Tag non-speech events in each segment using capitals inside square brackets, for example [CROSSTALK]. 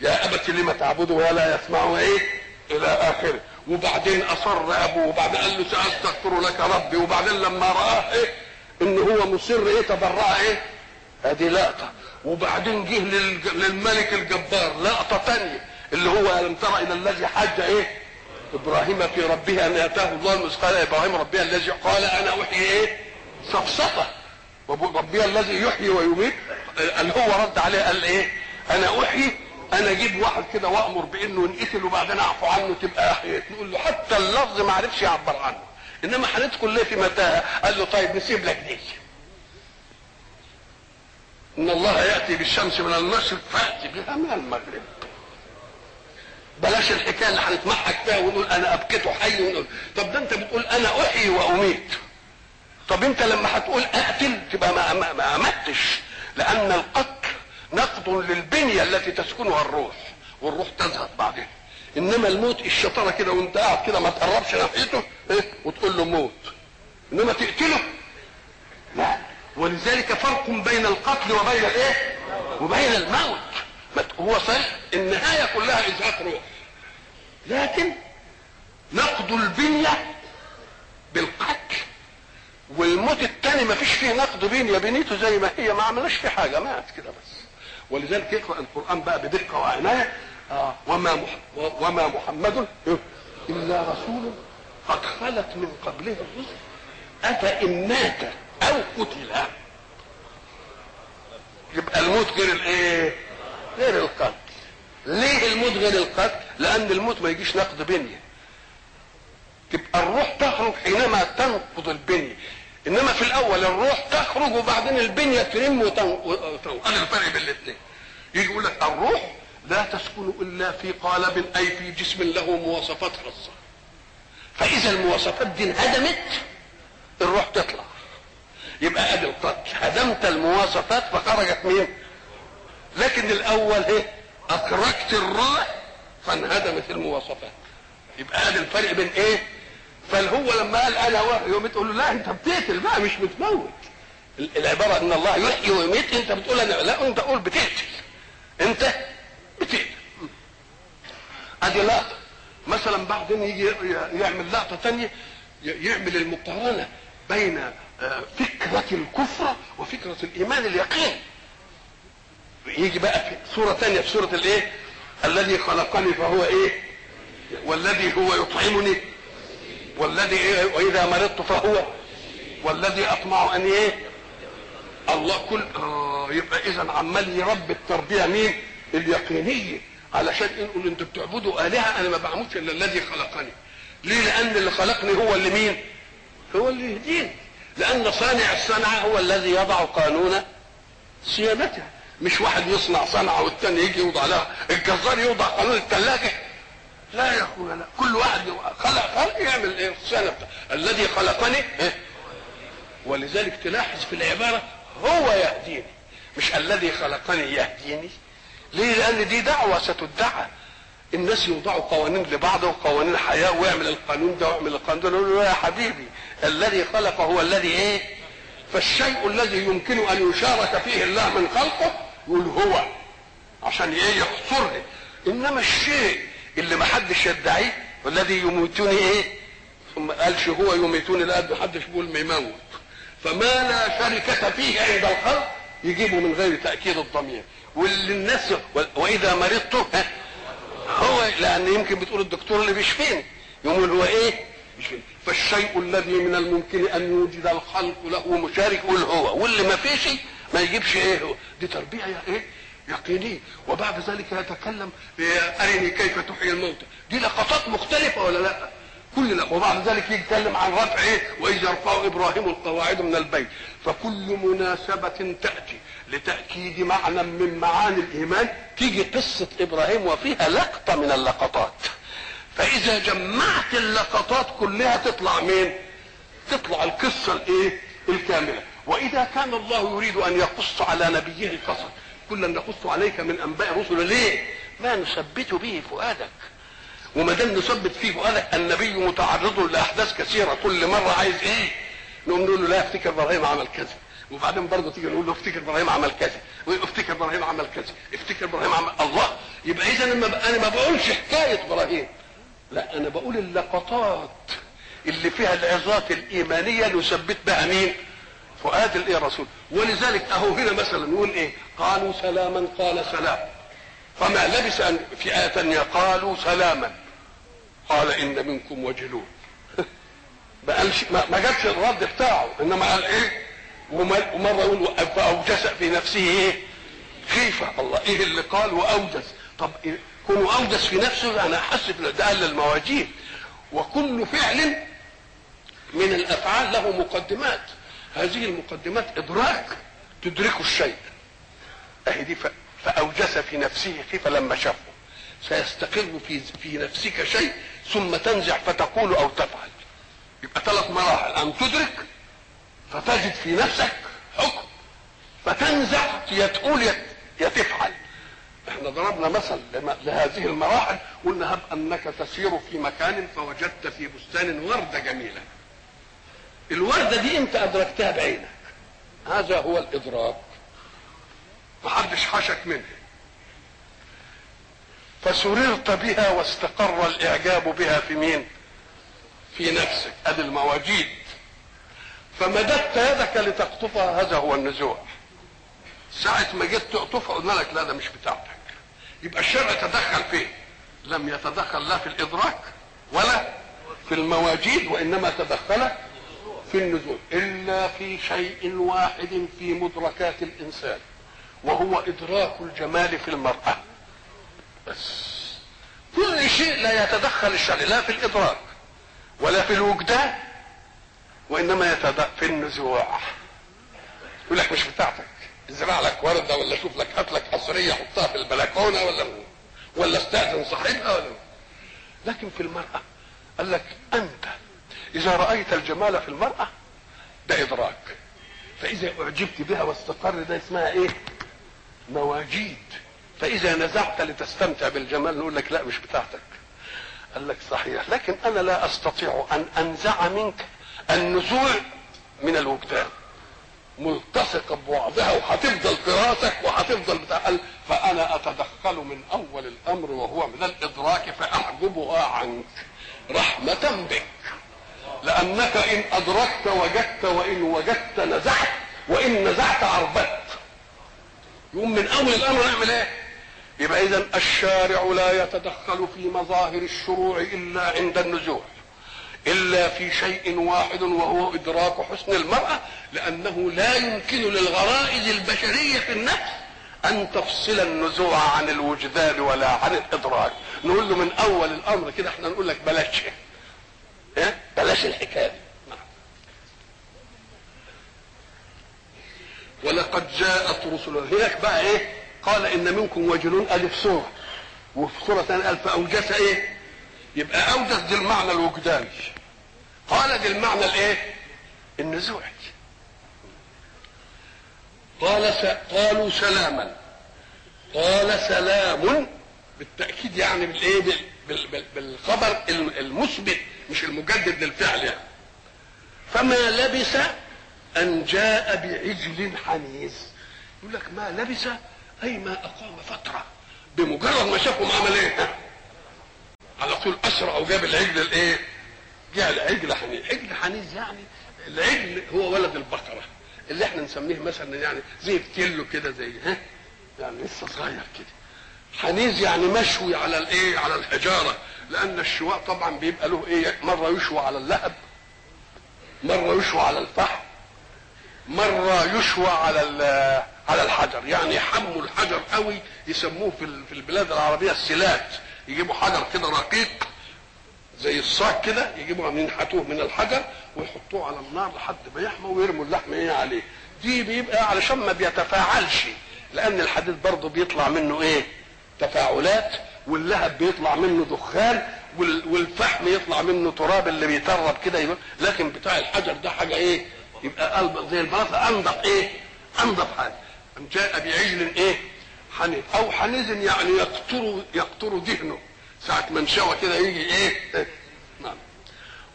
يا ابت لم تعبد ولا يسمع إيه؟ إلى آخره. وبعدين أصر أبوه وبعدين قال له سأستغفر لك ربي. وبعدين لما رآه إيه؟ ان هو مصر إيه؟ تبرع إيه؟ ادي لقطة. وبعدين جه للملك الجبار لقطة تانية اللي هو ألم ترى إلى الذي حج إيه؟ إبراهيم في ربه أن اتاه الله المثقال إبراهيم ربي الذي قال أحيي إيه؟ صفصفه وأبو- ربي الذي يحيي ويميت. قال هو رد عليه قال إيه؟ أنا أحيي أنا أجيب واحد كده وامر بانه ينقتل وبعدين اعفو عنه تبقى نقول له حتى اللفظ ما عرفش يعبر عنه. انما هندخل ليه في متاهة؟ قال له طيب نسيب لك دي. إن الله يأتي بالشمس من المشرق فأتي بها من المغرب. بلاش الحكاية اللي هنتمحك فيها ونقول أنا ابكته حي ونقول. طب ده أنت بتقول أنا أحيي وأميت. طب أنت لما هتقول أقتل تبقى ما, ما, ما أمتش. لأن القتل نقض للبنية التي تسكنها الروح والروح تذهب بعدين. إنما الموت الشطاره كده وأنت قاعد كده ما تقربش ناحيته إيه؟ وتقول له موت. إنما تقتله؟ لا. ولذلك فرق بين القتل وبين الايه وبين الموت. هو صحيح النهاية كلها ازهاق روح. لكن نقض البنية بالقتل والموت التاني ما فيش فيه نقد بنية. بنيته زي ما هي ما عملناش فيه حاجة مات كده بس. ولذلك يقرأ القرآن بقى بدقة وعنايه آه. وما مح وما محمد إلا رسول قد خلت من قبله الرسل. أفإن مات أو قتل. يبقى الموت غير الإيه؟ غير القتل. ليه الموت غير القتل؟ لأن الموت ما يجيش نقد بنية. تبقى الروح تخرج حينما تنقض البنية. إنما في الأول الروح تخرج وبعدين البنيه ترم وتنقض هذا الفرق بين الاثنين يجي يقول لك الروح لا تسكن إلا في قالب أي في جسم له مواصفات خاصة. فإذا المواصفات دي انهدمت الروح تطلع. يبقى ادي القتل هدمت المواصفات فخرجت مين لكن الأول إيه؟ أخرجت الروح فانهدمت المواصفات. يبقى ادي الفرق بين إيه؟ فالهو لما قال أنا يوم تقول له لا انت بتقتل بقى مش بتموت ال- العبارة إن الله يحيي ويميت انت بتقول أنا لا انت قول بتقتل. انت بتقتل. أدي لقطة. مثلا بعدين يجي يعمل لقطة تانية ي- يعمل المقارنة بين آه، فكرة الكفر وفكرة الإيمان اليقين. يجي بقى في سورة تانية في سورة الإيه؟ الذي خلقني فهو إيه؟ والذي هو يطعمني. والذي إيه وإذا مرضت فهو والذي أطمع أن إيه؟ الله كل آه يبقى إذا عمال يربي التربية مين؟ اليقينية. علشان نقول أنتوا بتعبدوا آلهة أنا ما بعملش إلا الذي خلقني. ليه؟ لأن اللي خلقني هو اللي مين؟ هو اللي يهديني. لأن صانع الصنعة هو الذي يضع قانون صيانتها. مش واحد يصنع صنعة والتاني يجي يوضع لها. الجزار يوضع قانون الثلاجه اخويا لا كل واحد خلق خلق يعمل إيه. الذي خلقني إيه؟ ولذلك تلاحظ في العبارة هو يهديني. مش الذي خلقني يهديني. ليه؟ لأن دي دعوة ستدعى. الناس يوضعوا قوانين لبعض وقوانين حياه ويعمل القانون ده ويعمل القانون ده. يقول يا حبيبي الذي خلق هو الذي إيه؟ فالشيء الذي يمكن أن يشارك فيه الله من خلقه يقول هو عشان إيه؟ يحصرني إنما الشيء اللي ما حدش يدعيه والذي يميتني إيه؟ ثم قالش هو يميتني لا ما حدش بيقول ما يموت. فما لا شركة فيه عند الخلق يجيبه من غير تأكيد الضمير. واللي الناس وإذا مرضت هو لأن يمكن بتقول الدكتور اللي بيشفيني يقول هو إيه؟ فالشيء الذي من الممكن أن يوجد الخلق له مشارك يقول هو واللي ما فيش ما يجيبش إيه هو. دي تربية يا إيه؟ يقينية وبعد ذلك يتكلم أرني كيف تحيي الموتى دي لقطات مختلفة ولا لا؟ كل لا وبعد ذلك يتكلم عن رفع إيه وإذ يرفع إبراهيم القواعد من البيت. فكل مناسبة تأتي لتأكيد معنى من معاني الإيمان. تيجي قصة إبراهيم وفيها لقطة من اللقطات. فإذا جمعت اللقطات كلها تطلع مين؟ تطلع القصة الإيه؟ الكاملة. وإذا كان الله يريد أن يقص على نبيه قصص كلا نقص عليك من أنباء رسل ليه؟ ما نثبت به فؤادك. وما دام نثبت فيه فؤادك النبي متعرض لأحداث كثيرة. كل مرة عايز إيه؟ نقوم نقول له لا افتكر إبراهيم عمل كذا. وبعدين برضه تيجي نقول له افتكر إبراهيم عمل كذا. وافتكر إبراهيم عمل كذا. افتكر إبراهيم عمل الله! يبقى اذا أنا ما بقولش حكاية إبراهيم. لا أنا بقول اللقطات اللي فيها العظات الإيمانية نثبت بها مين؟ فؤاد الايه رسول؟ ولذلك أهو هنا مثلا يقول إيه؟ قالوا سلاما قال سلام. فما لبس أن في آية ثانية قالوا سلاما. قال إن منكم وجلون [LAUGHS] ما قالش ما جابش الرد بتاعه. إنما قال إيه؟ وم- ومرة يقول فاوجس في نفسه إيه؟ خيفة. الله إيه اللي قال؟ وأوجس. طب إيه؟ كونه أوجس في نفسه أنا حاسس ده قال المواجيب وكل فعل من الأفعال له مقدمات. هذه المقدمات إدراك تدرك الشيء. اهي دي فأوجس في نفسه خيفه لما شافه سيستقر في في نفسك شيء ثم تنزع فتقول أو تفعل. يبقى ثلاث مراحل. أن تدرك فتجد في نفسك حكم. فتنزع تقول يا تفعل إحنا ضربنا مثل لهذه المراحل. قلنا هب أنك تسير في مكان فوجدت في بستان ورده جميله الوردة دي انت أدركتها بعينك. هذا هو الإدراك. محدش حشك منها فسررت بها واستقر الإعجاب بها في مين؟ في نفسك. ادي المواجيد. فمددت يدك لتقطفها. هذا هو النزوع. ساعة ما جيت تقطفها قلنا لك لا ده مش بتاعتك. يبقى الشرع تدخل فين؟ لم يتدخل لا في الإدراك ولا في المواجيد وإنما تدخل في النزول إلا في شيء واحد في مدركات الإنسان وهو إدراك الجمال في المرأة. بس. كل شيء لا يتدخل الشرع لا في الإدراك ولا في الوجدان وإنما يتدخل في النزوع. يقول لك مش بتاعتك. ازرع لك وردة ولا شوف لك هات لك قصريه حطها في البلكونة ولا ولا استاذن صاحبها ولا لكن في المرأة قال لك أنت إذا رأيت الجمال في المرأة ده إدراك. فإذا أعجبت بها واستقر ده اسمها إيه؟ مواجيد. فإذا نزعت لتستمتع بالجمال نقول لك لا مش بتاعتك. قال لك صحيح. لكن أنا لا أستطيع أن أنزع منك النزوع من الوجدان. ملتصقه ببعضها وهتفضل في راسك وهتفضل بتاع. فأنا أتدخل من أول الأمر وهو من الإدراك فاحجبها عنك رحمة بك. لأنك إن أدركت وجدت وإن وجدت نزعت وإن نزعت عربت. يقوم من أول الأمر نعمل إيه؟ يبقى اذا الشارع لا يتدخل في مظاهر الشروع إلا عند النزوع إلا في شيء واحد وهو إدراك حسن المرأة لأنه لا يمكن للغرائز البشرية في النفس أن تفصل النزوع عن الوجدان ولا عن الإدراك. نقول له من أول الأمر كده إحنا نقول لك بلاش. بلاش الحكاية. ولقد جاءت رسلنا. هناك بقى إيه؟ قال إن منكم وجلون ألف سورة. وفي سورة ثانية قال فاوجس إيه؟ يبقى أوجس دي المعنى الوجداني. قال دي المعنى الإيه؟ النزوعي قال س... قالوا سلاما. قال سلام. بالتأكيد يعني بالإيه؟ بال... بال... بال... بالخبر المثبت. مش المجدد للفعل يعني. فما لبث أن جاء بعجل حنيذ يقول لك ما لبث أي ما أقام فترة. بمجرد ما شافهم عمل إيه؟ على طول أسرع وجاب العجل الإيه؟ جاء العجل حنيذ عجل حنيذ يعني العجل هو ولد البقرة اللي إحنا نسميه مثلا يعني زي بتيلو كده زي ها؟ يعني لسه صغير كده. حنيذ يعني مشوي على الإيه؟ على الحجارة. لأن الشواء طبعا بيبقى له إيه؟ مرة يشوى على اللهب مرة يشوى على الفحم مرة يشوى على على الحجر. يعني يحموا الحجر قوي يسموه في في البلاد العربية السلات. يجيبوا حجر كده رقيق زي الصاج كده يجيبوا ينحتوه من الحجر ويحطوه على النار لحد ما يحمى ويرموا اللحم إيه عليه. دي بيبقى علشان ما بيتفاعلش لأن الحديد برضه بيطلع منه إيه؟ تفاعلات واللهب بيطلع منه دخان والفحم يطلع منه تراب اللي بيترب كده لكن بتاع الحجر ده حاجة إيه؟ يبقى قلب زي البلاطه أنضف إيه؟ أنضف حاجة. جاء بعجل إيه؟ حنيذ أو حنيذ يعني يقطر يقطر دهنه ساعة ما انشوى كده يجي إيه,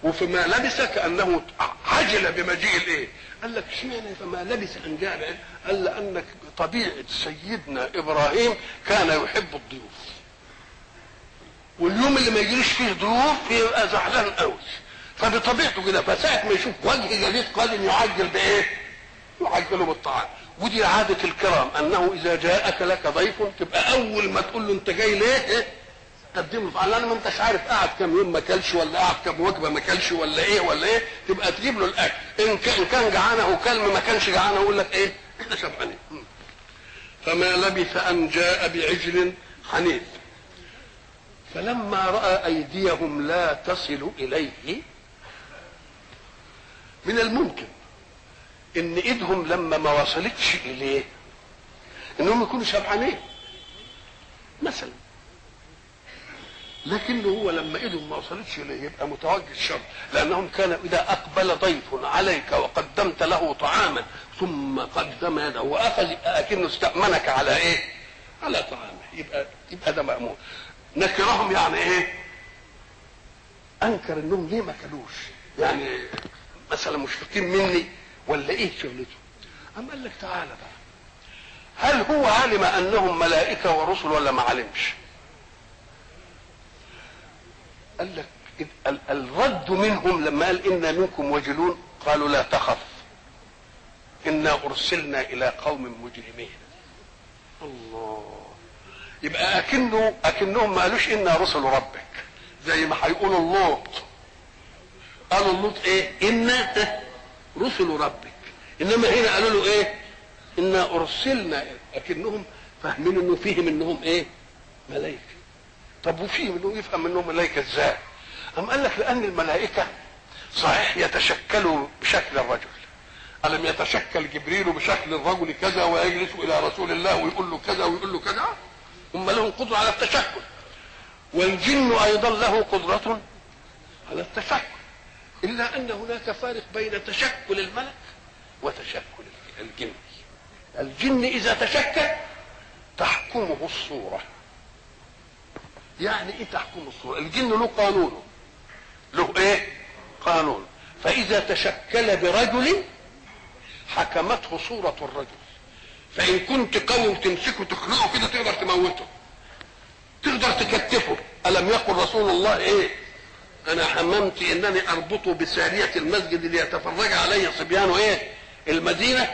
وفيما لبس كانه عجل بمجيء الإيه؟ قال لك اشمعنى فما لبس أن جاء قال لانك طبيعة سيدنا إبراهيم كان يحب الضيوف. واليوم اللي ما يجيليش فيه ضيوف يبقى زعلان قوي. فبطبيعته كده فساعة ما يشوف وجه جديد قادم يعجل بإيه؟ يعجله بالطعام. ودي عادة الكرام أنه إذا جاءك لك ضيف تبقى أول ما تقول له أنت جاي ليه؟ إيه؟ قدم له لأن ما أنتش عارف قعد كام يوم ما كلش ولا قعد كام وجبة ما كلش ولا إيه ولا إيه. تبقى تجيب له الأكل. إن كان كان جعانة وكلم ما كانش جعانة يقول لك إيه؟ إحنا شبعانين. فما لبث أن جاء بعجل حنيف. فلما رأى أيديهم لا تصل إليه من الممكن إن إيدهم لما ما وصلتش إليه إنهم يكونوا شبعانين. مثلا لكنه هو لما إيدهم ما وصلتش إليه يبقى متوجه الشر لأنهم كانوا إذا أقبل ضيف عليك وقدمت له طعاما ثم قدم يده وأخذ أكنه استأمنك على إيه؟ على طعامه يبقى يبقى ده مامون نكرهم يعني إيه؟ أنكر إنهم ليه ما كلوش؟ يعني مثلا مشفقين مني ولا إيه شغلته؟ أم قال لك تعالى بقى هل هو علم أنهم ملائكة ورسل ولا ما علمش؟ قال لك الرد منهم لما قال أنا منكم وجلون قالوا لا تخف. إنا أرسلنا إلى قوم مجرمين. الله. يبقى اكنه أكنهم ما قالوش إنا رسل ربك. زي ما هيقولوا اللوط. قالوا اللوط إيه؟ إنا رسل ربك. إنما هنا قالوا له إيه؟ إنا أرسلنا أكنهم فاهمين إنه فيهم إنهم إيه؟ ملائكة. طب وفيهم انه يفهم انهم ملائكه إزاي؟ أم قال لك لأن الملائكة صحيح يتشكلوا بشكل الرجل. ألم يتشكل جبريل بشكل الرجل كذا ويجلس إلى رسول الله ويقول له كذا ويقول له كذا؟ هم لهم قدرة على التشكل. والجن أيضا له قدرة على التشكل. إلا أن هناك فارق بين تشكل الملك وتشكل الجن. الجن إذا تشكل تحكمه الصورة. يعني إيه تحكم الصورة؟ الجن له قانونه له إيه؟ قانون. فإذا تشكل برجل حكمته صورة الرجل. فإن كنت قوي وتمسكه تخنقه كده تقدر تموته. تقدر تكتفه. ألم يقل رسول الله إيه؟ أنا حممت إنني أربطه بسارية المسجد ليتفرج علي صبيان إيه؟ المدينة.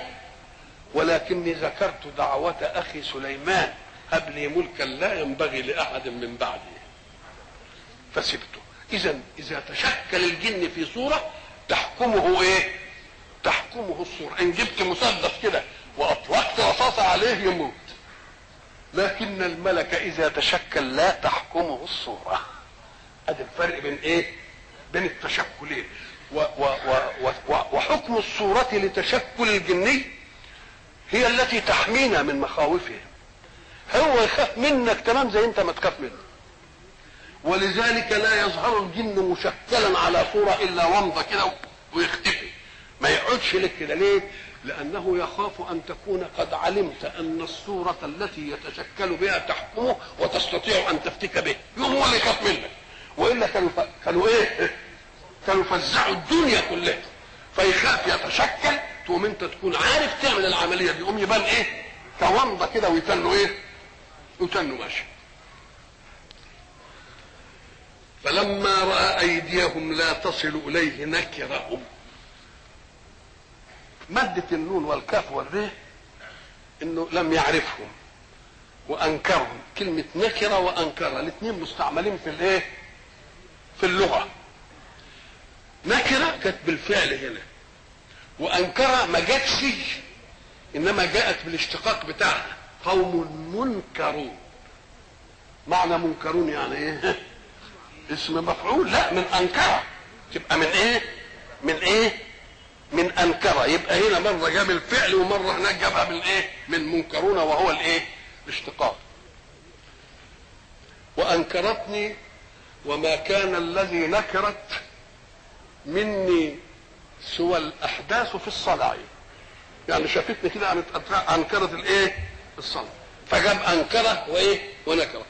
ولكني ذكرت دعوة أخي سليمان. هب لي ملكا لا ينبغي لأحد من بعدي. فسبته. إذا إذا تشكل الجن في صورة تحكمه إيه؟ تحكمه الصورة. إن جبت مسدس كده وأطلقت رصاصة عليه يموت. لكن الملك إذا تشكل لا تحكمه الصورة. ادي الفرق بين إيه؟ بين التشكلين. و و و و وحكم الصورة لتشكل الجني هي التي تحمينا من مخاوفهم. هو يخاف منك تمام زي انت ما تخاف منه ولذلك لا يظهر الجن مشكلا على صورة إلا ومضة كده ويختفي ما يقعدش لك كده ليه؟ لأنه يخاف أن تكون قد علمت أن الصورة التي يتشكل بها تحكمه وتستطيع أن تفتك به يوم هو اللي يخاف منك وإلا كانوا ف... كانوا إيه؟ كانوا فزعوا الدنيا كلها فيخاف يتشكل تقوم أنت تكون عارف تعمل العملية دي يقوم يبان إيه؟ كومضة كده ويتنوا إيه؟ يتنوا ماشي. فلما رأى أيديهم لا تصل إليه نكرهم مادة النون والكاف والري إنه لم يعرفهم. وأنكرهم. كلمة نكرة وانكرة الاثنين مستعملين في الإيه؟ في اللغة. نكرة كانت بالفعل هنا. وانكرة ما جاتش. إنما جاءت بالاشتقاق بتاعها. قوم منكرون. معنى منكرون يعني إيه؟ [LAUGHS] اسم مفعول لا من أنكر. تبقى من إيه؟ من إيه؟ من أنكر. يبقى هنا مرة جاب الفعل ومرة هناك جابها من إيه؟ من منكرون وهو الإيه؟ الاشتقاق. وأنكرتني وما كان الذي نكرت مني سوى الأحداث في الصلاة. يعني شافتني كده أنكرت الإيه؟ الصلاة. فجاب أنكره وإيه؟ ونكره.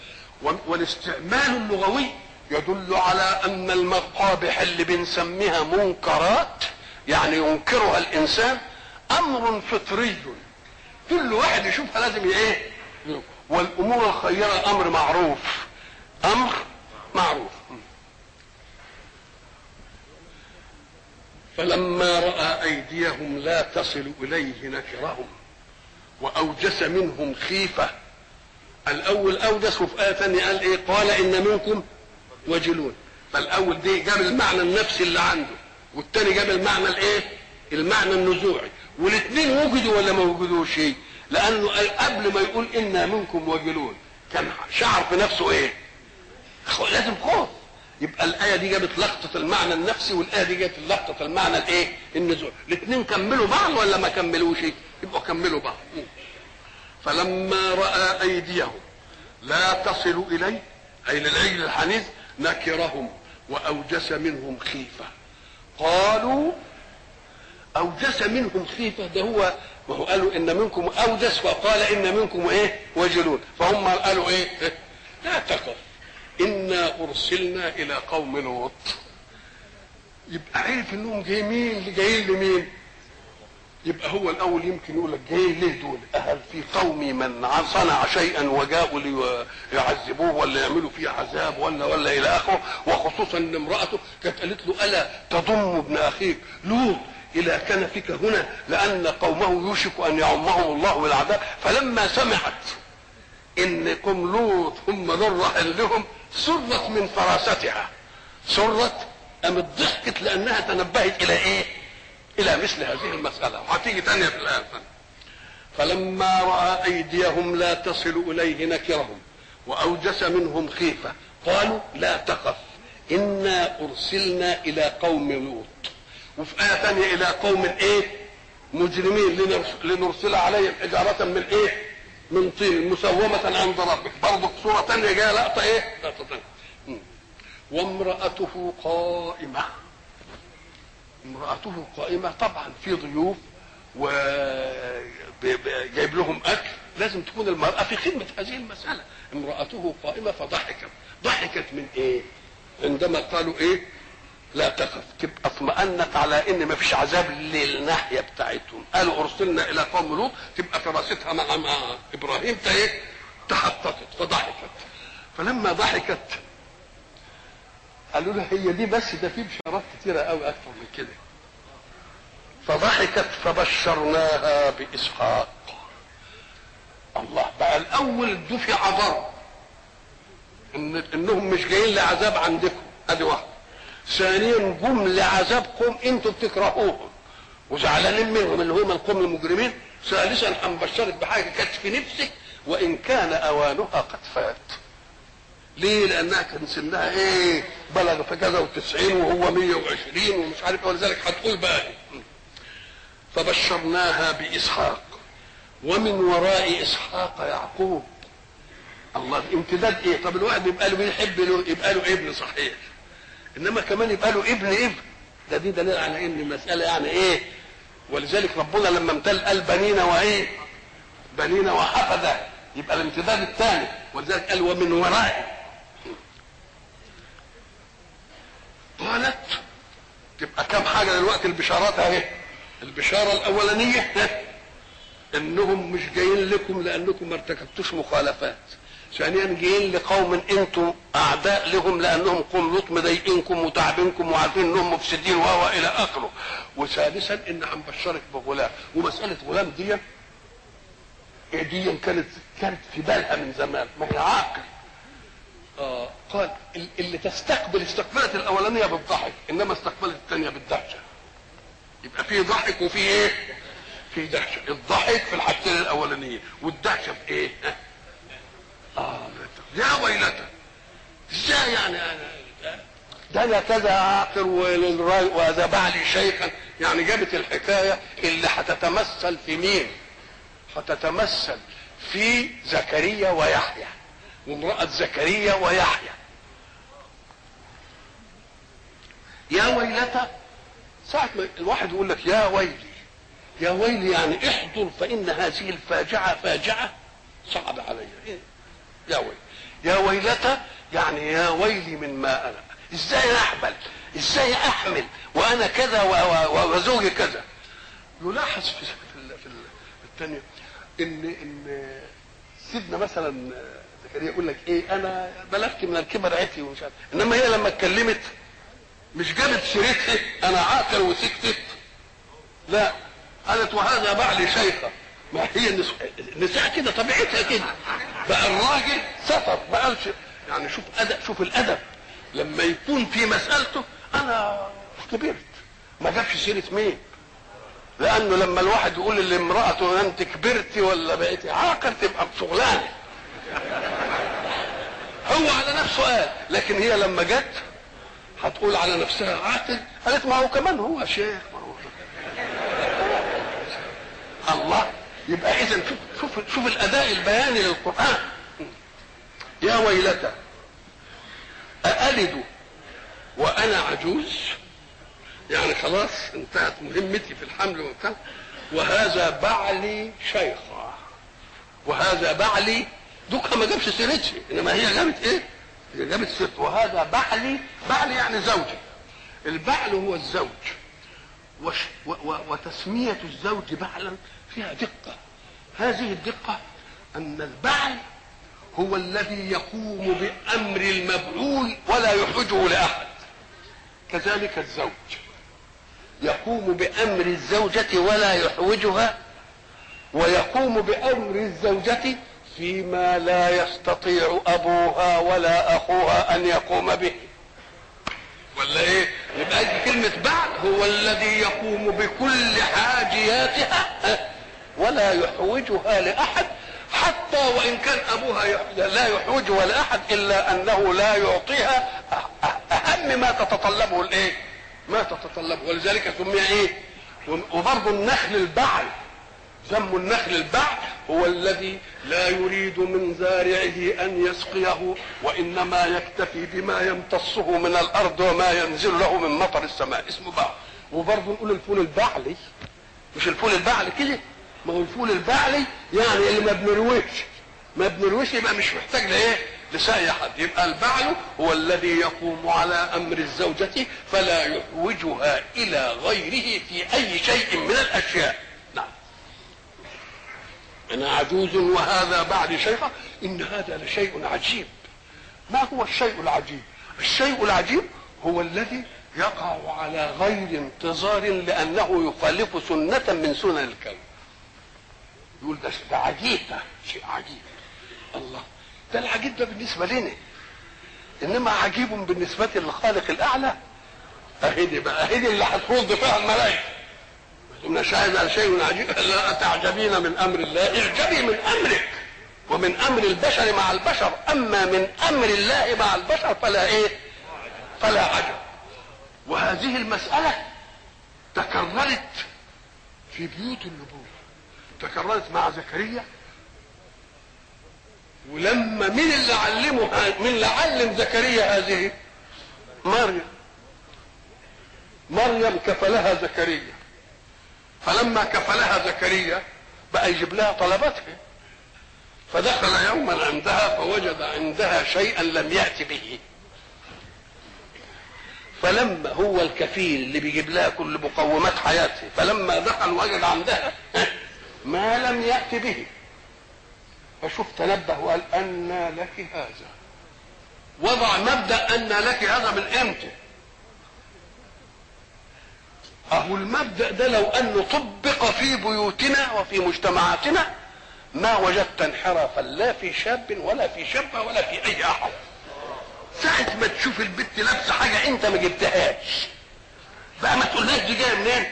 والاستعمال اللغوي يدل على أن المقابح اللي بنسميها منكرات يعني ينكرها الإنسان أمر فطري. كل واحد يشوفها لازم إيه؟ والأمور الخيرة أمر معروف. أمر معروف. فلما رأى أيديهم لا تصل إليه نكرهم. وأوجس منهم خيفة. الأول اودس وفي آية ثانية قال إيه؟ قال إن منكم وجلون. فالأول دي جاب المعنى النفسي اللي عنده والثاني جاب المعنى الإيه؟ المعنى النزوعي. والاثنين وجدوا ولا ما وجدوش لأنه قبل ما يقول أنا منكم وجلون. كان شعر في نفسه إيه؟ لازم خوف. يبقى الآية دي جابت لقطة المعنى النفسي والآية دي جابت لقطة المعنى الإيه؟ النزوعي. الاثنين كملوا بعض ولا ما كملوش؟ يبقوا كملوا بعض. فلما رأى أيديهم لا تصل إليه أي للعجل الحنيذ نكرهم وأوجس منهم خيفة. قالوا أوجس منهم خيفة ده هو ما هو قالوا إن منكم أوجس وقال إن منكم إيه؟ وجلون. فهم قالوا إيه؟ [LAUGHS] لا تخف إنا أرسلنا إلى قوم لوط. يبقى عرف إنهم جايين جايين لمين؟ يبقى هو الأول يمكن يقول لك جايين ليه دول؟ أهل في قومي من صنع شيئا وجاءوا ليعذبوه ولا يعملوا فيه عذاب ولا ولا إلى آخره؟ وخصوصا إن امرأته كانت قالت له ألا تضم ابن أخيك لوط إلى كنفك هنا لأن قومه يوشك أن يعمهم الله بالعذاب؟ فلما سمعت إن قوم لوط هم راحل لهم سرت من فراستها. سرت قامت ضحكت لأنها تنبهت إلى إيه؟ إلى مثل هذه المسألة. وهتيجي تانية في الآية فلما رأى أيديهم لا تصل إليه نكرهم وأوجس منهم خيفة قالوا لا تخف إنا أرسلنا إلى قوم لوط. وفي آية ثانية إلى قوم إيه مجرمين لنرسل عليهم حجارة من إيه؟ من طين مسومة عند ربك. برضه صورة ثانية جاية لقطة إيه؟ لقطة ثانية وامرأته قائمة. امرأته قائمة طبعا في ضيوف وجايب لهم أكل. لازم تكون المرأة في خدمة هذه المسألة. امرأته قائمة فضحكت. ضحكت من إيه؟ عندما قالوا إيه؟ لا تخف تبقى اطمأنت على إن ما فيش عذاب للناحية بتاعتهم. قالوا أرسلنا إلى قوم لوط تبقى فراستها مع, مع إبراهيم إيه تحققت فضحكت. فلما ضحكت قالوا لها هي دي بس؟ ده في بشارات كتيرة قوي أكثر من كده. فضحكت فبشرناها بإسحاق. الله بقى الأول دفع ضرب ان إنهم مش جايين لعذاب عندكم. أدي واحدة. ثانيا جم لعذابكم أنتم بتكرهوهم. وزعلانين منهم اللي هم القوم المجرمين. ثالثا هنبشرك بحاجة كانت في نفسك. وإن كان أوانها قد فات. ليه؟ لأنها كان سنها إيه؟ بلغ في كذا وتسعين وهو مية وعشرين ومش عارف ولذلك هتقول بقى. إيه. فبشرناها بإسحاق. ومن وراء إسحاق يعقوب. الله امتداد إيه؟ طب الواحد يبقى له يحب له يبقى له ابن صحيح. إنما كمان يبقى له ابن ابن. ده دي دليل على إن المسألة يعني إيه؟ ولذلك ربنا لما امتل قال بنينا وإيه؟ بنينا وحفظة. يبقى الامتداد الثاني. ولذلك قال ومن ورائه قالت تبقى كم حاجة دلوقتي البشارات اهي. البشارة الأولانية إنهم مش جايين لكم لأنكم ما ارتكبتوش مخالفات. ثانيا جايين لقوم أنتم أعداء لهم لأنهم قوم لوط مضايقينكم وتعبينكم وعارفين إنهم مفسدين و إلى آخره. وثالثا إن هنبشرك بغلام. ومسألة غلام دي دي كانت كانت في بالها من زمان ما هي عاقل. آه قال اللي تستقبل استقبلت الأولانية بالضحك إنما استقبلت الثانية بالدهشة. يبقى في ضحك وفي إيه؟ في دهشة. الضحك في الحاجتين الاولانيه والدهشة في إيه؟ آه يا ويلتى إزاي يعني؟ أنا ده أنا كذا عاقر وذبح لي شيخا. يعني جابت الحكاية اللي هتتمثل في مين؟ هتتمثل في زكريا ويحيى. وامرأة زكريا ويحيى. يا ويلتى ساعة ما الواحد يقول لك يا ويلي يا ويلي يعني احضر فإن هذه الفاجعة فاجعة صعب علي. إيه؟ يا ويلي يا ويلتى يعني يا ويلي من ما أنا. إزاي احمل إزاي أحمل؟ وأنا كذا وزوجي كذا. يلاحظ في في ال- في ال- في الثانية ان إن سيدنا مثلا زكريا يقول لك إيه؟ أنا بلغت من الكبر عتي ومش عارف. إنما هي لما اتكلمت مش جابت سيرتها أنا عاقل وسكتت. لا قالت وهذا بعلي شيخة. ما هي النس- النساء كده طبيعتها كده. بقى الراجل سفر ما قالش يعني شوف أدب شوف الأدب. لما يكون في مسألته أنا كبرت ما جابش سيره مين؟ لأنه لما الواحد يقول لامرأته أنت كبرتي ولا بقيتي عاقل تبقى بشغلانة. هو على نفسه قال لكن هي لما جت هتقول على نفسها عاقل قالت ما هو كمان هو شيخ ما هو الله يبقى اذا شوف شوف شوف الأداء البياني للقرآن. يا ويلتى أألد وأنا عجوز؟ يعني خلاص انتهت مهمتي في الحمل وبتاع وهذا بعلي شيخا وهذا بعلي دوكا ما جابش سيرتي إنما هي جابت إيه؟ هي جابت سيرته وهذا بعلي بعلي يعني زوجي البعل هو الزوج. وش و و وتسمية الزوج بعلا فيها دقة. هذه الدقة أن البعل هو الذي يقوم بأمر المبعول ولا يحرجه لأحد. كذلك الزوج. يقوم بأمر الزوجة ولا يحوجها ويقوم بأمر الزوجة فيما لا يستطيع أبوها ولا أخوها أن يقوم به ولا إيه يبقى كلمة بعد هو الذي يقوم بكل حاجياتها ولا يحوجها لأحد حتى وإن كان أبوها لا يحوجها لأحد إلا أنه لا يعطيها أه- أهم ما تتطلبه الإيه؟ ما تتطلبه ولذلك سمي إيه؟ وبرضه النخل البعل ذم النخل البعل هو الذي لا يريد من زارعه أن يسقيه وإنما يكتفي بما يمتصه من الأرض وما ينزل له من مطر السماء. اسمه بعل وبرضه نقول الفول البعلي. مش الفول البعلي كده؟ ما هو الفول البعلي يعني اللي ما بنرويش. ما بنرويش يبقى مش محتاج لإيه؟ لسعي حد. يبقى البعل هو الذي يقوم على أمر الزوجة فلا يحوجها إلى غيره في أي شيء من الأشياء. أنا عجوز وهذا بعد شيخة إن هذا لشيء عجيب. ما هو الشيء العجيب؟ الشيء العجيب هو الذي يقع على غير انتظار لأنه يخالف سنة من سنن الكون. يقول ده ده عجيب ده شيء عجيب. الله ده العجيب ده بالنسبة لنا إنما عجيب بالنسبة للخالق الأعلى. أهدي بقى أهدي اللي هترد فيها الملائكة. ثم شاهد شيء عجيب لا تعجبين من أمر الله اعجبي من أمرك. ومن أمر البشر مع البشر أما من أمر الله مع البشر فلا إيه؟ فلا عجب. وهذه المسألة تكررت في بيوت النبوة تكررت مع زكريا. ولما مين اللي علمه مين اللي علم زكريا هذه؟ مريم. مريم كفلها زكريا. فلما كفلها زكريا بقى يجيب لها طلباتها. فدخل يوما عندها فوجد عندها شيئا لم يأت به. فلما هو الكفيل اللي بيجيب لها كل مقومات حياتها فلما دخل وجد عندها ما لم يأت به. فشوف تنبه وقال أن لك هذا. وضع مبدأ أن لك هذا من إمتى؟ أهو المبدأ ده لو أنه طبق في بيوتنا وفي مجتمعاتنا ما وجدت انحرافا لا في شاب ولا في شابة ولا في أي أحد. ساعة ما تشوف البت لابسة حاجة أنت ما جبتهاش. بقى ما تقولهاش دي جاية منين؟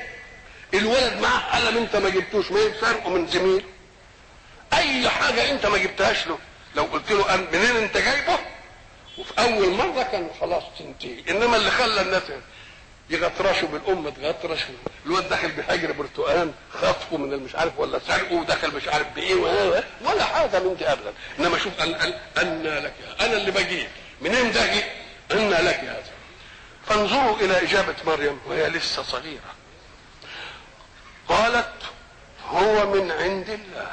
الولد معاه قلم أنت ما جبتوش ما سرقه من زميل. أي حاجة أنت ما جبتهاش له. لو قلت له منين أنت جايبه؟ وفي أول مرة كان خلاص تنتهي. إنما اللي خلى الناس يغطرشوا بالام تغطرش الواد داخل بحجر برتقال خطفه من المش عارف ولا سرقه ودخل مش عارف بإيه ولا, حاجة من دي ابدا. إنما شوف ان ان ان لك أنا اللي بجيب. منين ده جه ان لك هذا فانظروا إلى إجابة مريم وهي لسه صغيرة. قالت هو من عند الله.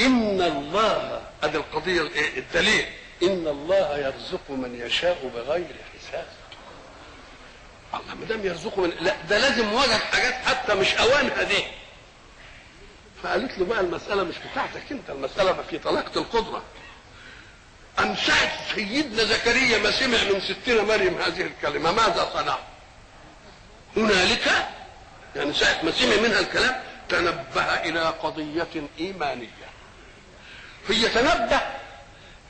إن الله ادي القضية الايه الدليل. إن الله يرزق من يشاء بغير حساب. الله ما دام يرزقه من لا ده لازم وجد حاجات حتى مش أوانها دي. فقالت له بقى المسألة مش بتاعتك أنت المسألة ما في طلاقة القدرة. أم ساعة سيدنا زكريا ما سمع من ستنا مريم هذه الكلمة ماذا صنع؟ هنالك يعني ساعة ما سمع منها الكلام تنبه إلى قضية إيمانية. هي تنبه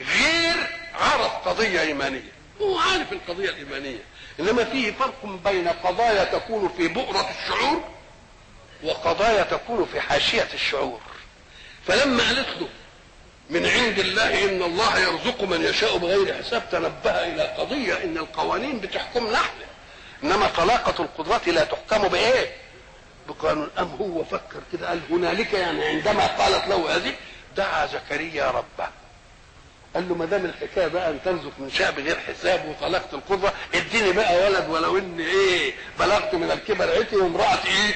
غير عرف قضية إيمانية. هو عارف القضية الإيمانية. إنما فيه فرق بين قضايا تكون في بؤرة الشعور وقضايا تكون في حاشية الشعور. فلما قالت له من عند الله إن الله يرزق من يشاء بغير حساب تنبه إلى قضية إن القوانين بتحكمنا إحنا. إنما طلاقة القدرات لا تحكم بإيه؟ بقانون. أم هو فكر كده قال هنالك يعني عندما قالت له هذه دعا زكريا ربه. قال له ما دام الحكاية بقى أن ترزق من شاء بغير حساب وطلاقة القدره اديني بقى ولد ولو ان إيه بلغت من الكبر عتي وامراتي إيه؟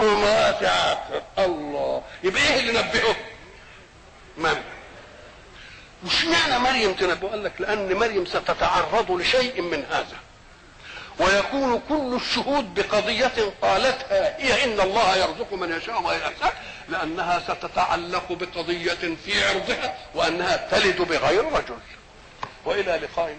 وامراتي عاقر الله. يبقى إيه اللي نبهه؟ مريم مش معنى مريم تنبه. قال لك لأن مريم ستتعرض لشيء من هذا. ويكون كل الشهود بقضية قالتها هي إن الله يرزق من يشاء وغير حساب لأنها ستتعلق بقضية في عرضها وأنها تلد بغير رجل. وإلى لقاء